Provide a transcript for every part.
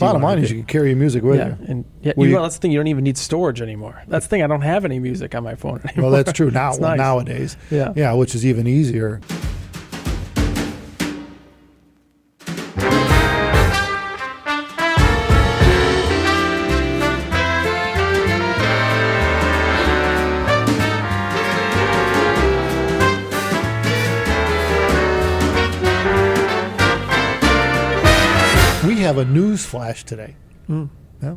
Bottom line is you can carry your music with yeah, you. and yeah, Well, you, that's the thing. You don't even need storage anymore. That's the thing. I don't have any music on my phone anymore. Well, that's true now nice. nowadays. Yeah. Yeah, which is even easier. Have a news flash today. Mm. Yeah,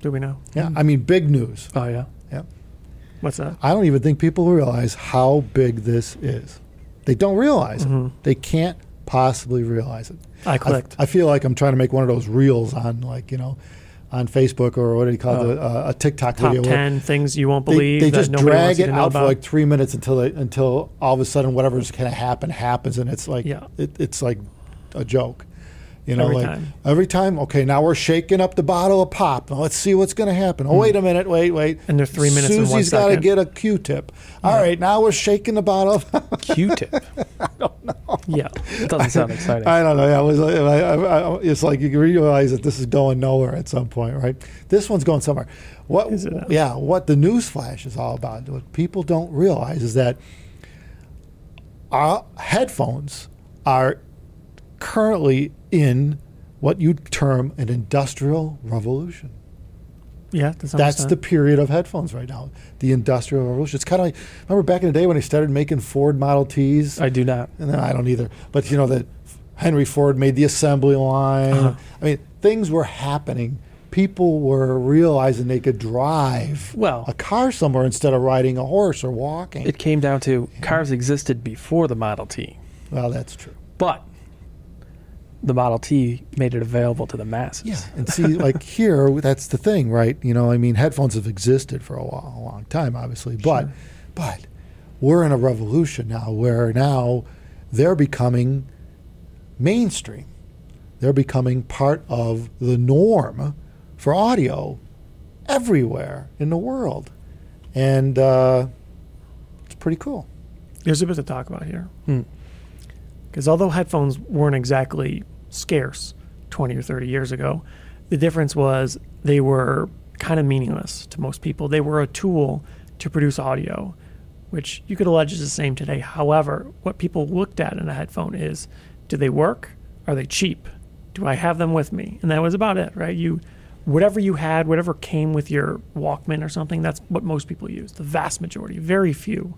Do we know? yeah. I mean, big news. Oh yeah. Yeah. What's that? I don't even think people realize how big this is. They don't realize Mhm. it. They can't possibly realize it. I I, clicked. I feel like I'm trying to make one of those reels on, like you know, on Facebook or what do you call Oh. it, uh, a TikTok top video. where ten things you won't believe. they that just drag it out for like three minutes until they, until all of a sudden whatever's going to happen happens, and it's like Yeah. it, it's like a joke. You know, Every like time. every time. Okay, now we're shaking up the bottle of pop. Now let's see what's going to happen. Oh, wait a hmm. minute. Wait, wait. And they're three minutes and Susie's got to get a Q-tip. All right, now we're shaking the bottle. Q-tip. I don't know. yeah, It doesn't sound exciting. I don't know. Yeah, it was, I, I, I, it's like you realize that this is going nowhere at some point, right? This one's going somewhere. What? Is it now? Yeah. What the news flash is all about. What people don't realize is that our headphones are currently in what you'd term an industrial revolution. yeah. That's the period of headphones right now. The industrial revolution. It's kind of like remember back in the day when they started making Ford Model Ts. I do not. And then I don't either. But you know that Henry Ford made the assembly line. Uh-huh. I mean, things were happening. People were realizing they could drive Well- a car somewhere instead of riding a horse or walking. It came down to cars existed before the Model T, well, that's true. but the Model T made it available to the masses. Yeah, and see, like here, that's the thing, right? You know, I mean, headphones have existed for a, while, a long time, obviously, but, but we're in a revolution now where now they're becoming mainstream. They're becoming part of the norm for audio everywhere in the world, and uh, it's pretty cool. There's a bit to talk about here. Hmm. Because although headphones weren't exactly scarce 20 or 30 years ago, the difference was they were kind of meaningless to most people. They were a tool to produce audio, which you could allege is the same today. However, what people looked at in a headphone is do they work? Are they cheap? Do I have them with me? And that was about it, right? You whatever you had, whatever came with your Walkman or something, that's what most people use. The vast majority, very few,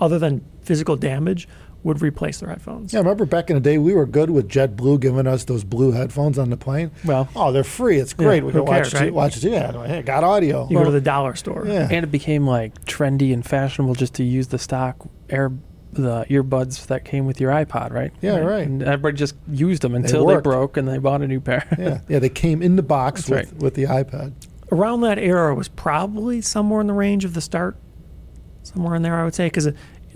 other than physical damage, would replace their headphones. Yeah, remember back in the day, we were good with JetBlue giving us those blue headphones on the plane. Well- oh, they're free. It's great. we who can watch cares, right? watch it. Yeah, hey, got audio. You go to the dollar store. yeah, And it became like trendy and fashionable just to use the stock air the earbuds that came with your iPod, right? Yeah, right. And everybody just used them until they, worked. broke and they bought a new pair. yeah, yeah. They came in the box That's with, with the iPad. Around that era was probably somewhere in the range of the start, somewhere in there, I would say, because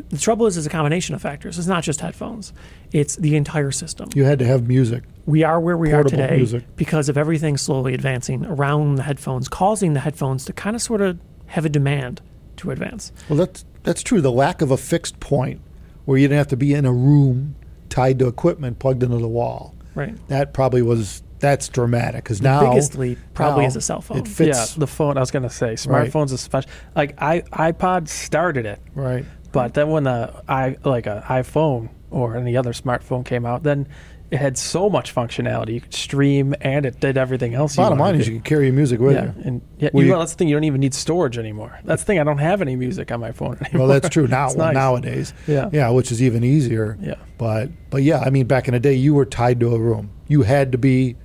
the trouble is, it's a combination of factors. It's not just headphones; it's the entire system. You had to have music. we are where we Portable are today music. because of everything slowly advancing around the headphones, causing the headphones to kind of sort of have a demand to advance. Well, that's that's true. The lack of a fixed point where you didn't have to be in a room tied to equipment plugged into the wall. Right. That probably was that's dramatic because now biggest leap probably now is a cell phone. It fits Yeah, the phone. I was gonna say Right. smartphones, especially like i iPod started it, right. But then when the i like a iPhone or any other smartphone came out, then it had so much functionality. You could stream and it did everything else. Bottom you line wanted is you can carry your music with yeah, you. and yeah, Well, you, you- well, that's the thing. You don't even need storage anymore. That's the thing. I don't have any music on my phone anymore. Well, that's true now It's nice. nowadays. Yeah. yeah, which is even easier. Yeah. But but yeah, I mean, back in the day, you were tied to a room. You had to be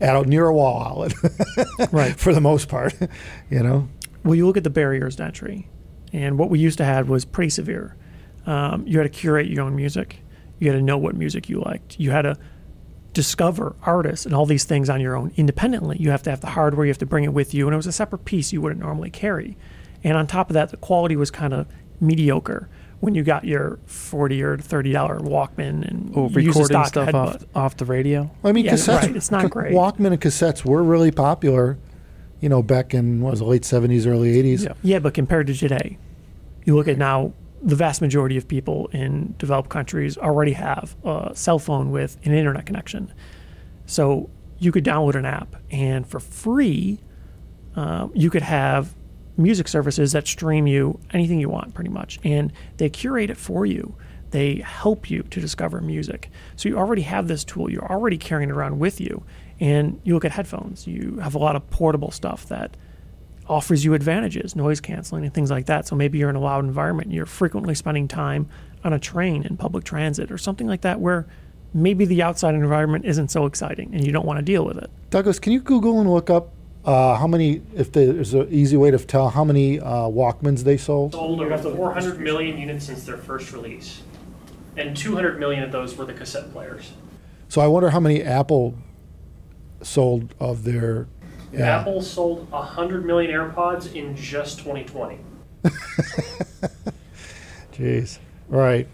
at a, near a wall outlet, Right. For the most part, you know. Well, you look at the barriers to entry, and what we used to have was pretty severe. Um, you had to curate your own music. You had to know what music you liked. You had to discover artists and all these things on your own independently. You have to have the hardware. You have to bring it with you, and it was a separate piece you wouldn't normally carry. And on top of that, the quality was kind of mediocre when you got your forty or thirty dollar Walkman and Oh, use a recording stock stuff off off the radio. I mean, Yeah, cassettes. right, it's not great. Walkman and cassettes were really popular. You know, back in what was it, late seventies, early eighties. Yeah. Yeah, but compared to today, you look at now, the vast majority of people in developed countries already have a cell phone with an internet connection. So you could download an app, and for free, uh, you could have music services that stream you anything you want, pretty much, and they curate it for you. They help you to discover music. So you already have this tool. You're already carrying it around with you. And you look at headphones. You have a lot of portable stuff that offers you advantages, noise canceling and things like that. So maybe you're in a loud environment. You're frequently spending time on a train in public transit or something like that where maybe the outside environment isn't so exciting and you don't want to deal with it. Douglas, can you Google and look up uh, how many, if there's an easy way to tell how many uh, Walkmans they sold? sold over 400 million units since their first release, and 200 million of those were the cassette players. So I wonder how many Apple sold of their. Yeah. Apple sold 100 million AirPods in just 2020. Jeez. Right.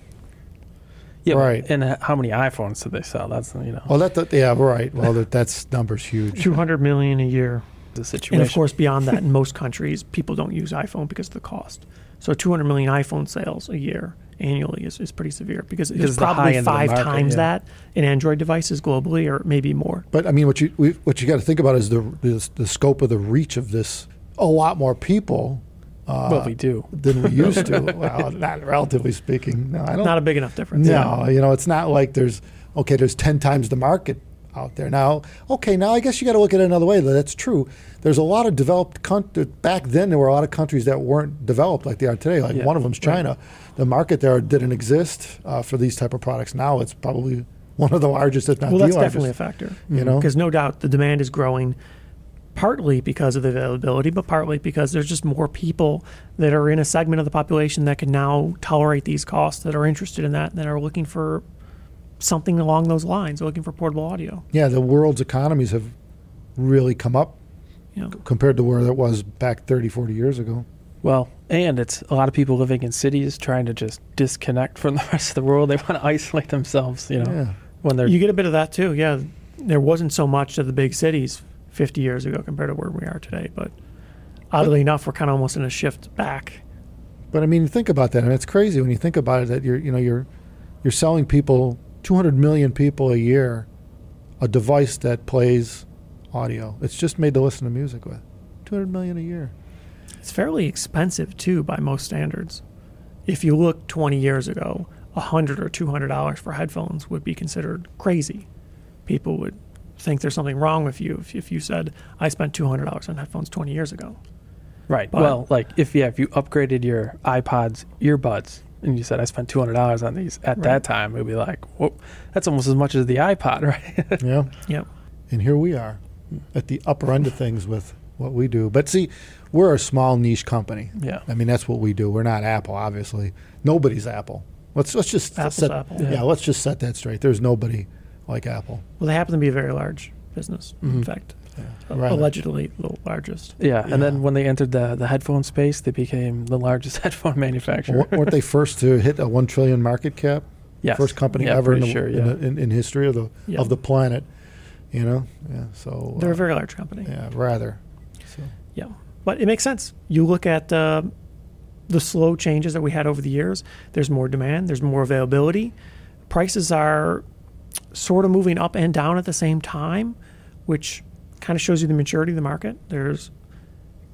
Yeah, Right. And uh, how many iPhones did they sell? That's you know Well, that, that yeah, right. Well, that, that's numbers huge. 200 million a year. the situation. And of course, beyond that, in most countries, people don't use iPhone because of the cost. So 200 million iPhone sales a year annually is, is pretty severe because it's probably end of the five market, times yeah. that in Android devices globally, or maybe more. But I mean, what you we, what you got to think about is the, the the scope of the reach of this. A lot more people uh, well, we do. than we used to. well, not relatively speaking. No, I don't. Not a big enough difference. no, you know, it's not like there's okay. There's ten times the market out there now. Okay, now I guess you got to look at it another way. That's true. There's a lot of developed countries. Back then, there were a lot of countries that weren't developed like they are today. Like Yeah, one of them's China. The market there didn't exist uh, for these type of products. Now it's probably one of the largest, if not Well, the that's largest. definitely a factor. You know? because no doubt the demand is growing, partly because of the availability, but partly because there's just more people that are in a segment of the population that can now tolerate these costs, that are interested in that, that are looking for something along those lines, looking for portable audio. yeah, the world's economies have really come up You know, compared to where it was back 30, 40 years ago. Well, and it's a lot of people living in cities trying to just disconnect from the rest of the world. They want to isolate themselves, you know, Yeah. when they're you get a bit of that too. Yeah, there wasn't so much of the big cities 50 years ago compared to where we are today, but oddly enough, we're kind of almost in a shift back. But I mean, think about that. I mean, it's crazy when you think about it that you're, you know, you're, you're selling people, 200 million people a year, a device that plays audio. It's just made to listen to music with. 200 million a year. It's fairly expensive too by most standards. If you look 20 years ago, a hundred or two hundred dollars for headphones would be considered crazy. People would think there's something wrong with you if, if you said I spent two hundred dollars on headphones 20 years ago. right. but- well, like if yeah, if you upgraded your iPod's earbuds and you said I spent two hundred dollars on these at Right. that time, it'd be like, whoa, that's almost as much as the iPod, right? Yeah. Yep. And here we are at the upper end of things with what we do. But see, we're a small niche company. yeah. I mean, that's what we do. We're not Apple, obviously. Nobody's Apple. Let's let's just Apple's set, Apple. Yeah. Yeah. let's just set that straight. There's nobody like Apple. Well, they happen to be a very large business. In Mhm. fact, Yeah. Right. allegedly the largest. Yeah, Yeah. and then when they entered the the headphone space, they became the largest headphone manufacturer. Wa- weren't they first to hit a one trillion market cap? yes. First company Yeah, ever in, the, pretty sure, in, the, in, in history of the Yeah. of the planet. You know, yeah. So They're uh, a very large company. yeah, rather. So, Yeah, but it makes sense. You look at uh, the slow changes that we had over the years. There's more demand. There's more availability. Prices are sort of moving up and down at the same time, which kind of shows you the maturity of the market. There's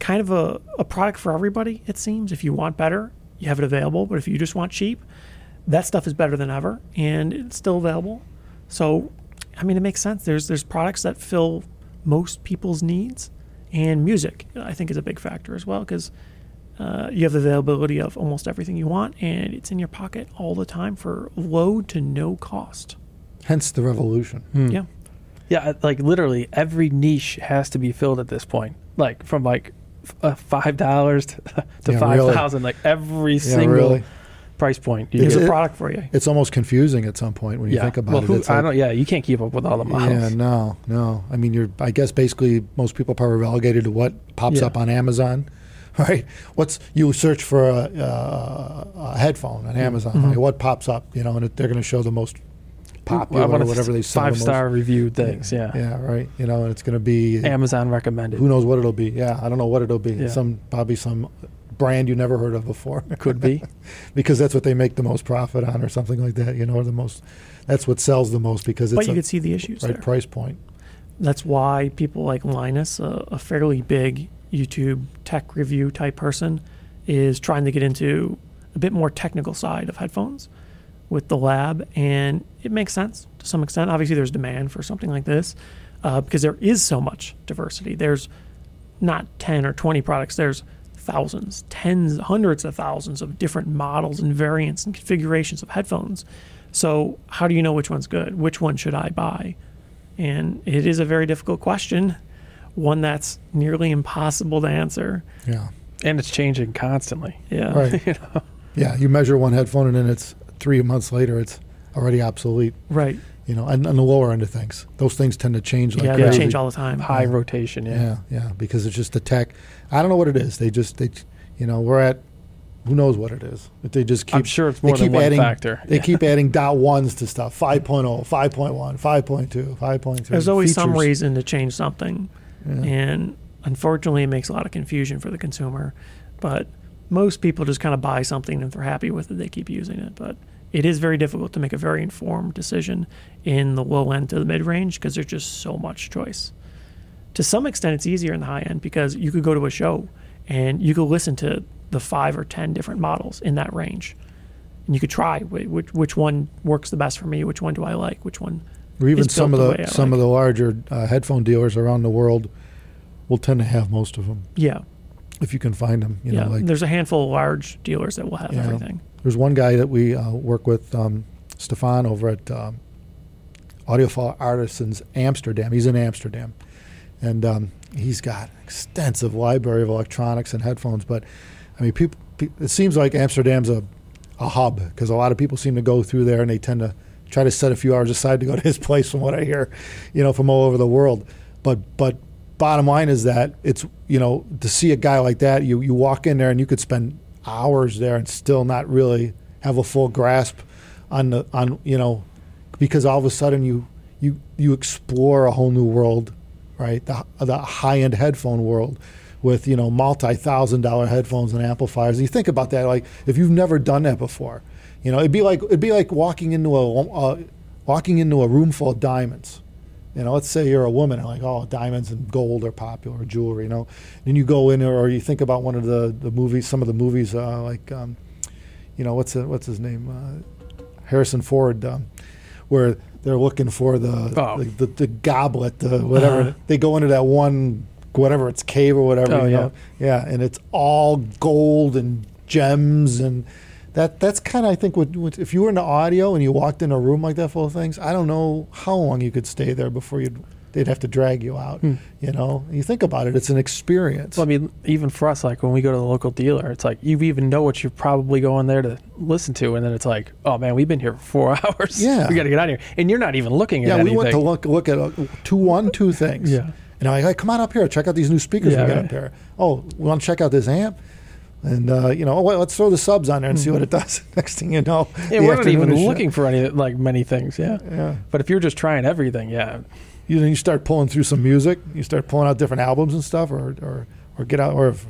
kind of a, a product for everybody. It seems. If you want better, you have it available. But if you just want cheap, that stuff is better than ever, and it's still available. So, I mean, it makes sense. There's there's products that fill most people's needs, and music I think is a big factor as well because uh, you have the availability of almost everything you want, and it's in your pocket all the time for low to no cost. hence the revolution. Hmm. Yeah, Yeah, like literally every niche has to be filled at this point. Like from like uh, five dollars to, to Yeah, five really. like every Yeah, single really. price point. You there's Is get- a product for you. It's almost confusing at some point when you yeah. think about well, it. who, I like- don't. Yeah, you can't keep up with all the models. Yeah, no, no. I mean, you're. I guess basically most people are probably relegated to what pops up on Amazon, right? What's you search for a, a, a headphone on Amazon? Mhm. right? What pops up? You know, and it, they're going to show the most popular I or whatever they sell. five star reviewed things. Yeah. Yeah, right. You know, and it's going to be Amazon recommended. who knows what it'll be. Yeah, I don't know what it'll be. Yeah. Some probably some brand you never heard of before. Could be. because that's what they make the most profit on, or something like that. You know, or the most. That's what sells the most because But you could see the issues right there. price point. that's why people like Linus, a, a fairly big YouTube tech review type person, is trying to get into a bit more technical side of headphones with the lab, and it makes sense to some extent. Obviously, there's demand for something like this uh, because there is so much diversity. There's not 10 or 20 products, there's thousands, tens, hundreds of thousands of different models and variants and configurations of headphones. So, how do you know which one's good? Which one should I buy? And it is a very difficult question, one that's nearly impossible to answer. Yeah. and it's changing constantly. Yeah. Right. you know? Yeah. You measure one headphone and then it's three months later, it's already obsolete. Right. You know, and on the lower end of things, those things tend to change like yeah, crazy. they change all the time. High rotation, yeah. Yeah, yeah, because it's just the tech. I don't know what it is. They just they, you know, we're at who knows what it is, but they just keep. I'm sure it's they more than keep one adding, factor. They Yeah. keep adding dot ones to stuff. 5.0, 5.1, 5.2, 5.3. There's always some reason to change something. Yeah. And unfortunately, it makes a lot of confusion for the consumer. But most people just kind of buy something and if they're happy with it, they keep using it. But it is very difficult to make a very informed decision in the low end to the mid range because there's just so much choice. To some extent, it's easier in the high end because you could go to a show and you could listen to the five or ten different models in that range. And you could try which, which one works the best for me, which one do I like, which one or even some of the, the some of the larger uh, headphone dealers around the world will tend to have most of them Yeah, if you can find them. You yeah. know, like There's a handful of large dealers that will have Yeah. everything. There's one guy that we uh, work with, um, Stefan, over at um, Audiophile Artisans Amsterdam. He's in Amsterdam, and um, he's got an extensive library of electronics and headphones. But I mean, people, pe- it seems like Amsterdam's a, a hub because a lot of people seem to go through there, and they tend to try to set a few hours aside to go to his place. From what I hear, you know, from all over the world. But but bottom line is that it's you know to see a guy like that, you you walk in there and you could spend hours there and still not really have a full grasp on the on you know because all of a sudden you you you explore a whole new world right? The, the high end headphone world with you know multi thousand dollar headphones and amplifiers. You think about that like if you've never done that before you know it'd be like it'd be like walking into a uh, walking into a room full of diamonds you know, let's say you're a woman and like, oh, diamonds and gold are popular, jewelry, you know. Then you go in or you think about one of the, the movies, some of the movies, uh, like, um, you know, what's what's his name, uh, Harrison Ford, um, where they're looking for the Oh. the, the, the goblet, the whatever. Uh-huh. They go into that one, whatever it's cave or whatever. Oh, you yeah. know? yeah, and it's all gold and gems and. That, that's kind of I think what, what if you were in the audio and you walked in a room like that full of things I don't know how long you could stay there before you'd they'd have to drag you out Hmm. you know you think about it it's an experience Well, I mean, even for us, like when we go to the local dealer, it's like you even know what you're probably going there to listen to, and then it's like, oh man, we've been here for four hours. Yeah. we got to get out of here, and you're not even looking at yeah we anything. went to look look at uh, two one two things Yeah. and I'm like, hey, come on up here check out these new speakers Yeah, we got right. up here oh we want to check out this amp and uh, you know well, let's throw the subs on there and see what it does next thing you know Mm-hmm. Yeah, we're not even looking for any like many things. Yeah, yeah but if you're just trying everything, yeah, you you start pulling through some music, you start pulling out different albums and stuff, or or, or get out, or if,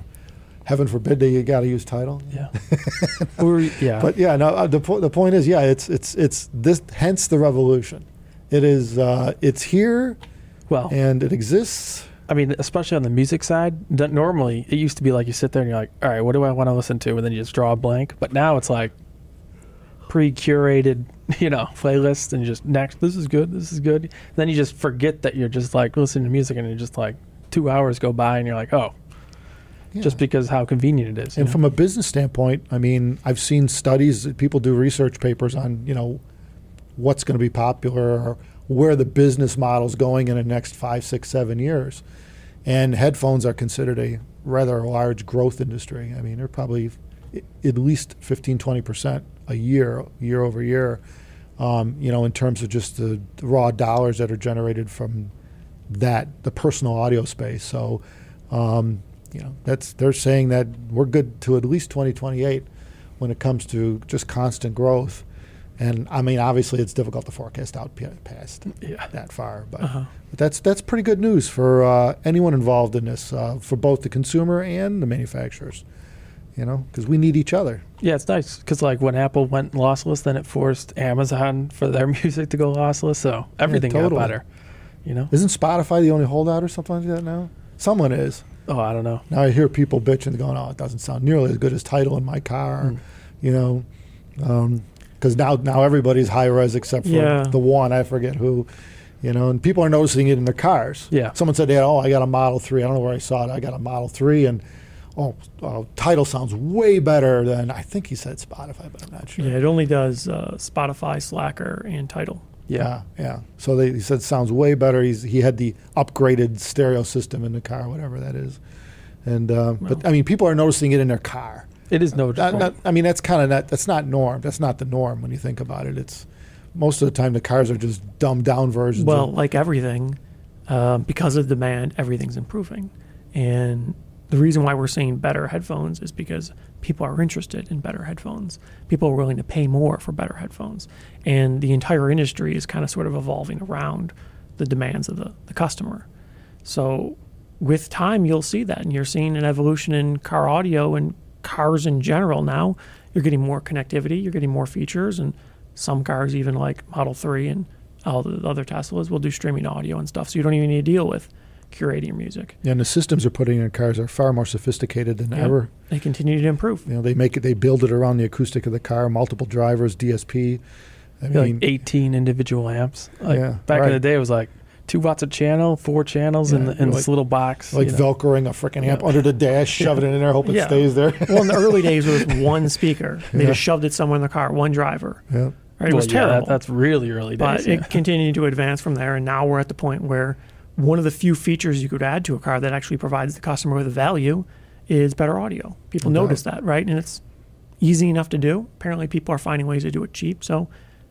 heaven forbid that you got to use Tidal. yeah, or yeah. But yeah, no. Uh, the po- the point is, yeah, it's it's it's this. Hence the revolution. It is uh, it's here well, and it exists. I mean, especially on the music side, that normally it used to be like you sit there and you're like, all right, what do I want to listen to? And then you just draw a blank. But now it's like pre curated, you know, playlists and you just next, this is good, this is good. then you just forget that you're just like listening to music and you're just like two hours go by and you're like, oh, Yeah. just because how convenient it is. And know? from a business standpoint, I mean, I've seen studies that people do research papers on, you know, what's going to be popular or where the business model's going in the next five, six, seven years. And headphones are considered a rather large growth industry. I mean, they're probably at least 15, 20% a year, year over year, um, you know, in terms of just the, the raw dollars that are generated from that, the personal audio space. So, um, you know, that's they're saying that we're good to at least 2028 when it comes to just constant growth. And I mean, obviously, it's difficult to forecast out p- past yeah. that far, but, Uh-huh. but that's that's pretty good news for uh, anyone involved in this, uh, for both the consumer and the manufacturers. You know, because we need each other. Yeah, it's nice because like when Apple went lossless, then it forced Amazon for their music to go lossless. So everything totally. got better. You know? Isn't Spotify the only holdout or something like that now? Someone is. Oh, I don't know. Now I hear people bitching, going, "Oh, it doesn't sound nearly as good as Tidal in my car," Mm. you know, because now now everybody's high res except for Yeah. the one I forget who, you know, and people are noticing it in their cars. Yeah. Someone said, "Yeah, oh, I got a Model 3. I don't know where I saw it. I got a Model 3 and oh, uh, Tidal sounds way better than I think he said Spotify, but I'm not sure." Yeah, it only does uh, Spotify, Slacker, and Tidal. Yeah. yeah, yeah. So they, he said sounds way better. He's he had the upgraded stereo system in the car, whatever that is, and uh, but I mean, people are noticing it in their car. It is no That, that- I mean, that's kind of not. That's not norm. That's not the norm when you think about it. It's most of the time the cars are just dumbed down versions. Well, of, like everything, uh, because of demand, everything's improving. And the reason why we're seeing better headphones is because people are interested in better headphones. People are willing to pay more for better headphones. And the entire industry is kind of sort of evolving around the demands of the, the customer. So with time, you'll see that. And you're seeing an evolution in car audio and cars in general now. You're getting more connectivity, you're getting more features, and some cars, even like Model 3 and all the other Teslas, will do streaming audio and stuff. So you don't even need to deal with curating your music. Yeah, and the systems they're putting in cars are far more sophisticated than Yeah. ever. They continue to improve. You know, they make it. They build it around the acoustic of the car, multiple drivers, DSP. I like mean, 18 individual amps. Like Yeah, back in the day, it was like two watts a channel, four channels in, the, in like- this little box. like you know. velcroing a freaking amp under the dash, shoving it in there, hope it Yeah. stays there. Well, in the early days, it was one speaker. They Yeah. just shoved it somewhere in the car, one driver. yeah. Right? It was Well, yeah, that- terrible. that's really early days. but days. it continued to advance from there, and now we're at the point where one of the few features you could add to a car that actually provides the customer with a value is better audio. People No doubt. notice that, right? And it's easy enough to do. Apparently, people are finding ways to do it cheap, so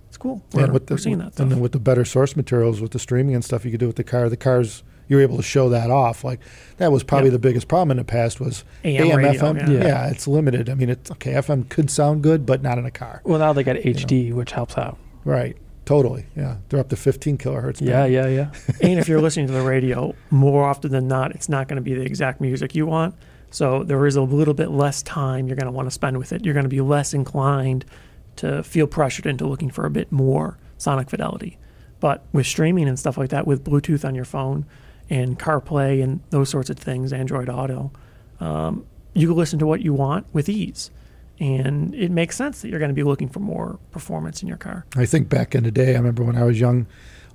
it's cool. We're, and with the, we're seeing that and then with the better source materials, with the streaming and stuff you could do with the car, the cars you're able to show that off. Like that was probably Yeah. the biggest problem in the past was AM AM, radio, FM. yeah. Yeah. it's limited. I mean, it's okay. FM could sound good, but not in a car. well, now they got HD, which helps out. Right. Totally. Yeah, they're up to 15 kilohertz. Yeah, now. yeah, yeah. and if you're listening to the radio, more often than not, it's not going to be the exact music you want. So there is a little bit less time you're going to want to spend with it. You're going to be less inclined to feel pressured into looking for a bit more sonic fidelity. But with streaming and stuff like that, with Bluetooth on your phone and CarPlay and those sorts of things, Android Auto, um, you can listen to what you want with ease. And it makes sense that you're going to be looking for more performance in your car. I think back in the day, I remember when I was young,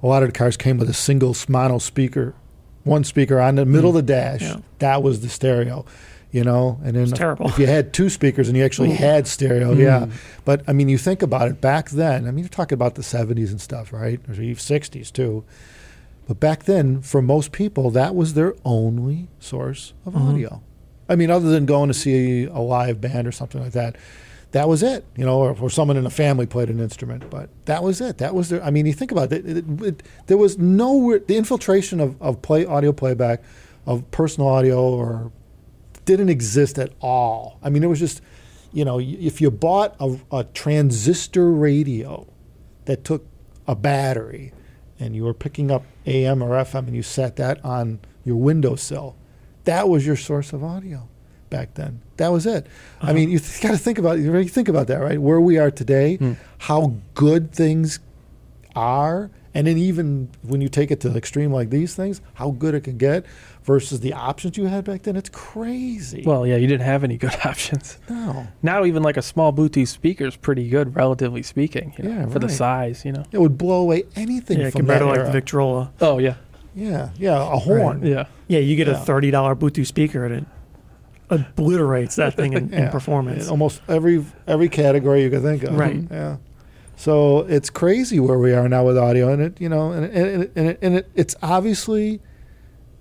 a lot of the cars came with a single mono speaker, one speaker on the middle of the dash. Yeah. That was the stereo, you know. And then terrible. if you had two speakers and you actually Ooh. had stereo, yeah. But I mean, you think about it back then. I mean, you're talking about the 70s and stuff, right? Or even 60s too. But back then, for most people, that was their only source of Mhm. audio. I mean, other than going to see a live band or something like that, that was it. You know, or, or someone in the family played an instrument, but that was it. That was their. I mean, you think about it. it, it, it there was no the infiltration of, of play audio playback, of personal audio, or didn't exist at all. I mean, it was just, you know, if you bought a, a transistor radio that took a battery and you were picking up AM or FM and you set that on your windowsill, that was your source of audio back then. That was it. I uh-huh. mean, you th- got to think about you think about that, right? Where we are today, hmm. how good things are, and then even when you take it to the extreme like these things, how good it can get versus the options you had back then. It's crazy. Well, yeah, you didn't have any good options. no. Now, even like a small Bluetooth speaker is pretty good, relatively speaking, you know, Yeah, for the size, you know. It would blow away anything Yeah, from compared that to like era. the Victrola. Oh, yeah. Yeah, yeah, a horn. Yeah. Yeah, you get Yeah. a thirty dollar Bluetooth speaker and it obliterates that thing in, in performance. In almost every every category you could think of. Right. Yeah. So it's crazy where we are now with audio, and it, you know, and and, and, it, and it, it's obviously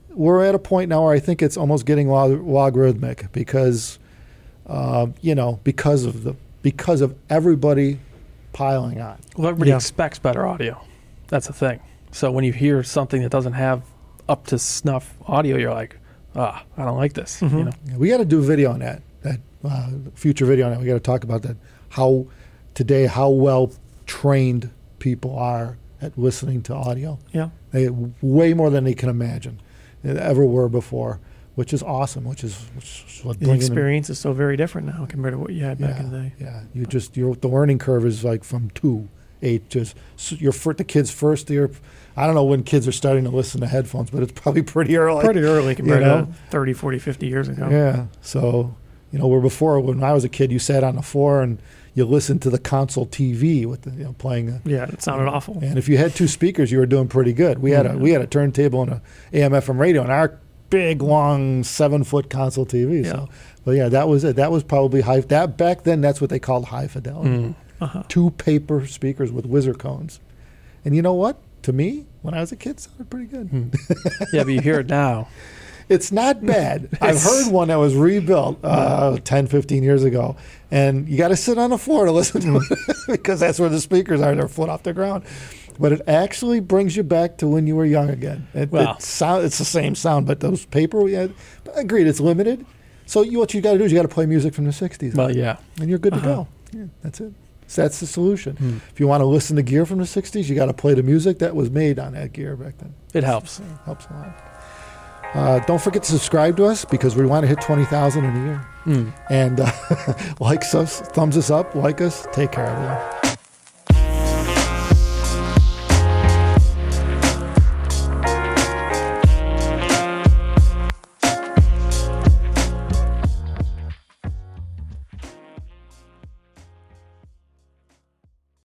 we're at a point now where I think it's almost getting log- logarithmic because, uh, you know, because of the because of everybody piling on. Well, everybody Yeah. expects better audio. That's the thing. So when you hear something that doesn't have up to snuff audio, you're like, ah, I don't like this. You Mhm. know. Yeah, we got to do a video on that. That uh, future video on that. We got to talk about that. How today, how well trained people are at listening to audio. yeah, They way more than they can imagine, uh, ever were before, which is awesome. Which is which is what the bringing them- experience is so very different now compared to what you had back in the day. Yeah, you just your the learning curve is like from two, eight. Just s- your the kids' first year. I don't know when kids are starting to listen to headphones, but it's probably pretty early. Pretty early compared know? to 30, 40, 50 years ago. Yeah. So, you know, where before when I was a kid, you sat on the floor and you listened to the console TV with the, you know, playing. The, Yeah, it sounded awful. and if you had two speakers, you were doing pretty good. We had a we had a turntable and a AM FM radio and our big long seven foot console TV. So, but yeah, that was it. That was probably high. That back then, that's what they called high fidelity. Mm. Uh-huh. Two paper speakers with whizzer cones. And you know what? To me, when I was a kid, sounded pretty good. Yeah, but you hear it now. It's not bad. I've heard one that was rebuilt uh, 10, 15 years ago, and you got to sit on the floor to listen to it because that's where the speakers are. They're foot off the ground. But it actually brings you back to when you were young again. It, it sound, it's the same sound, but those paper we had, agreed, it's limited. So you, what you got to do is you got to play music from the 60s, Well, yeah. and you're good to Uh-huh. go. Yeah, that's it. So that's the solution. Hmm. If you want to listen to gear from the 60s, you got to play the music that was made on that gear back then. It helps. Helps a lot. Uh, don't forget to subscribe to us because we want to hit 20,000 in a year. Mm. And uh, like us, thumbs us up, like us. Take care, everyone.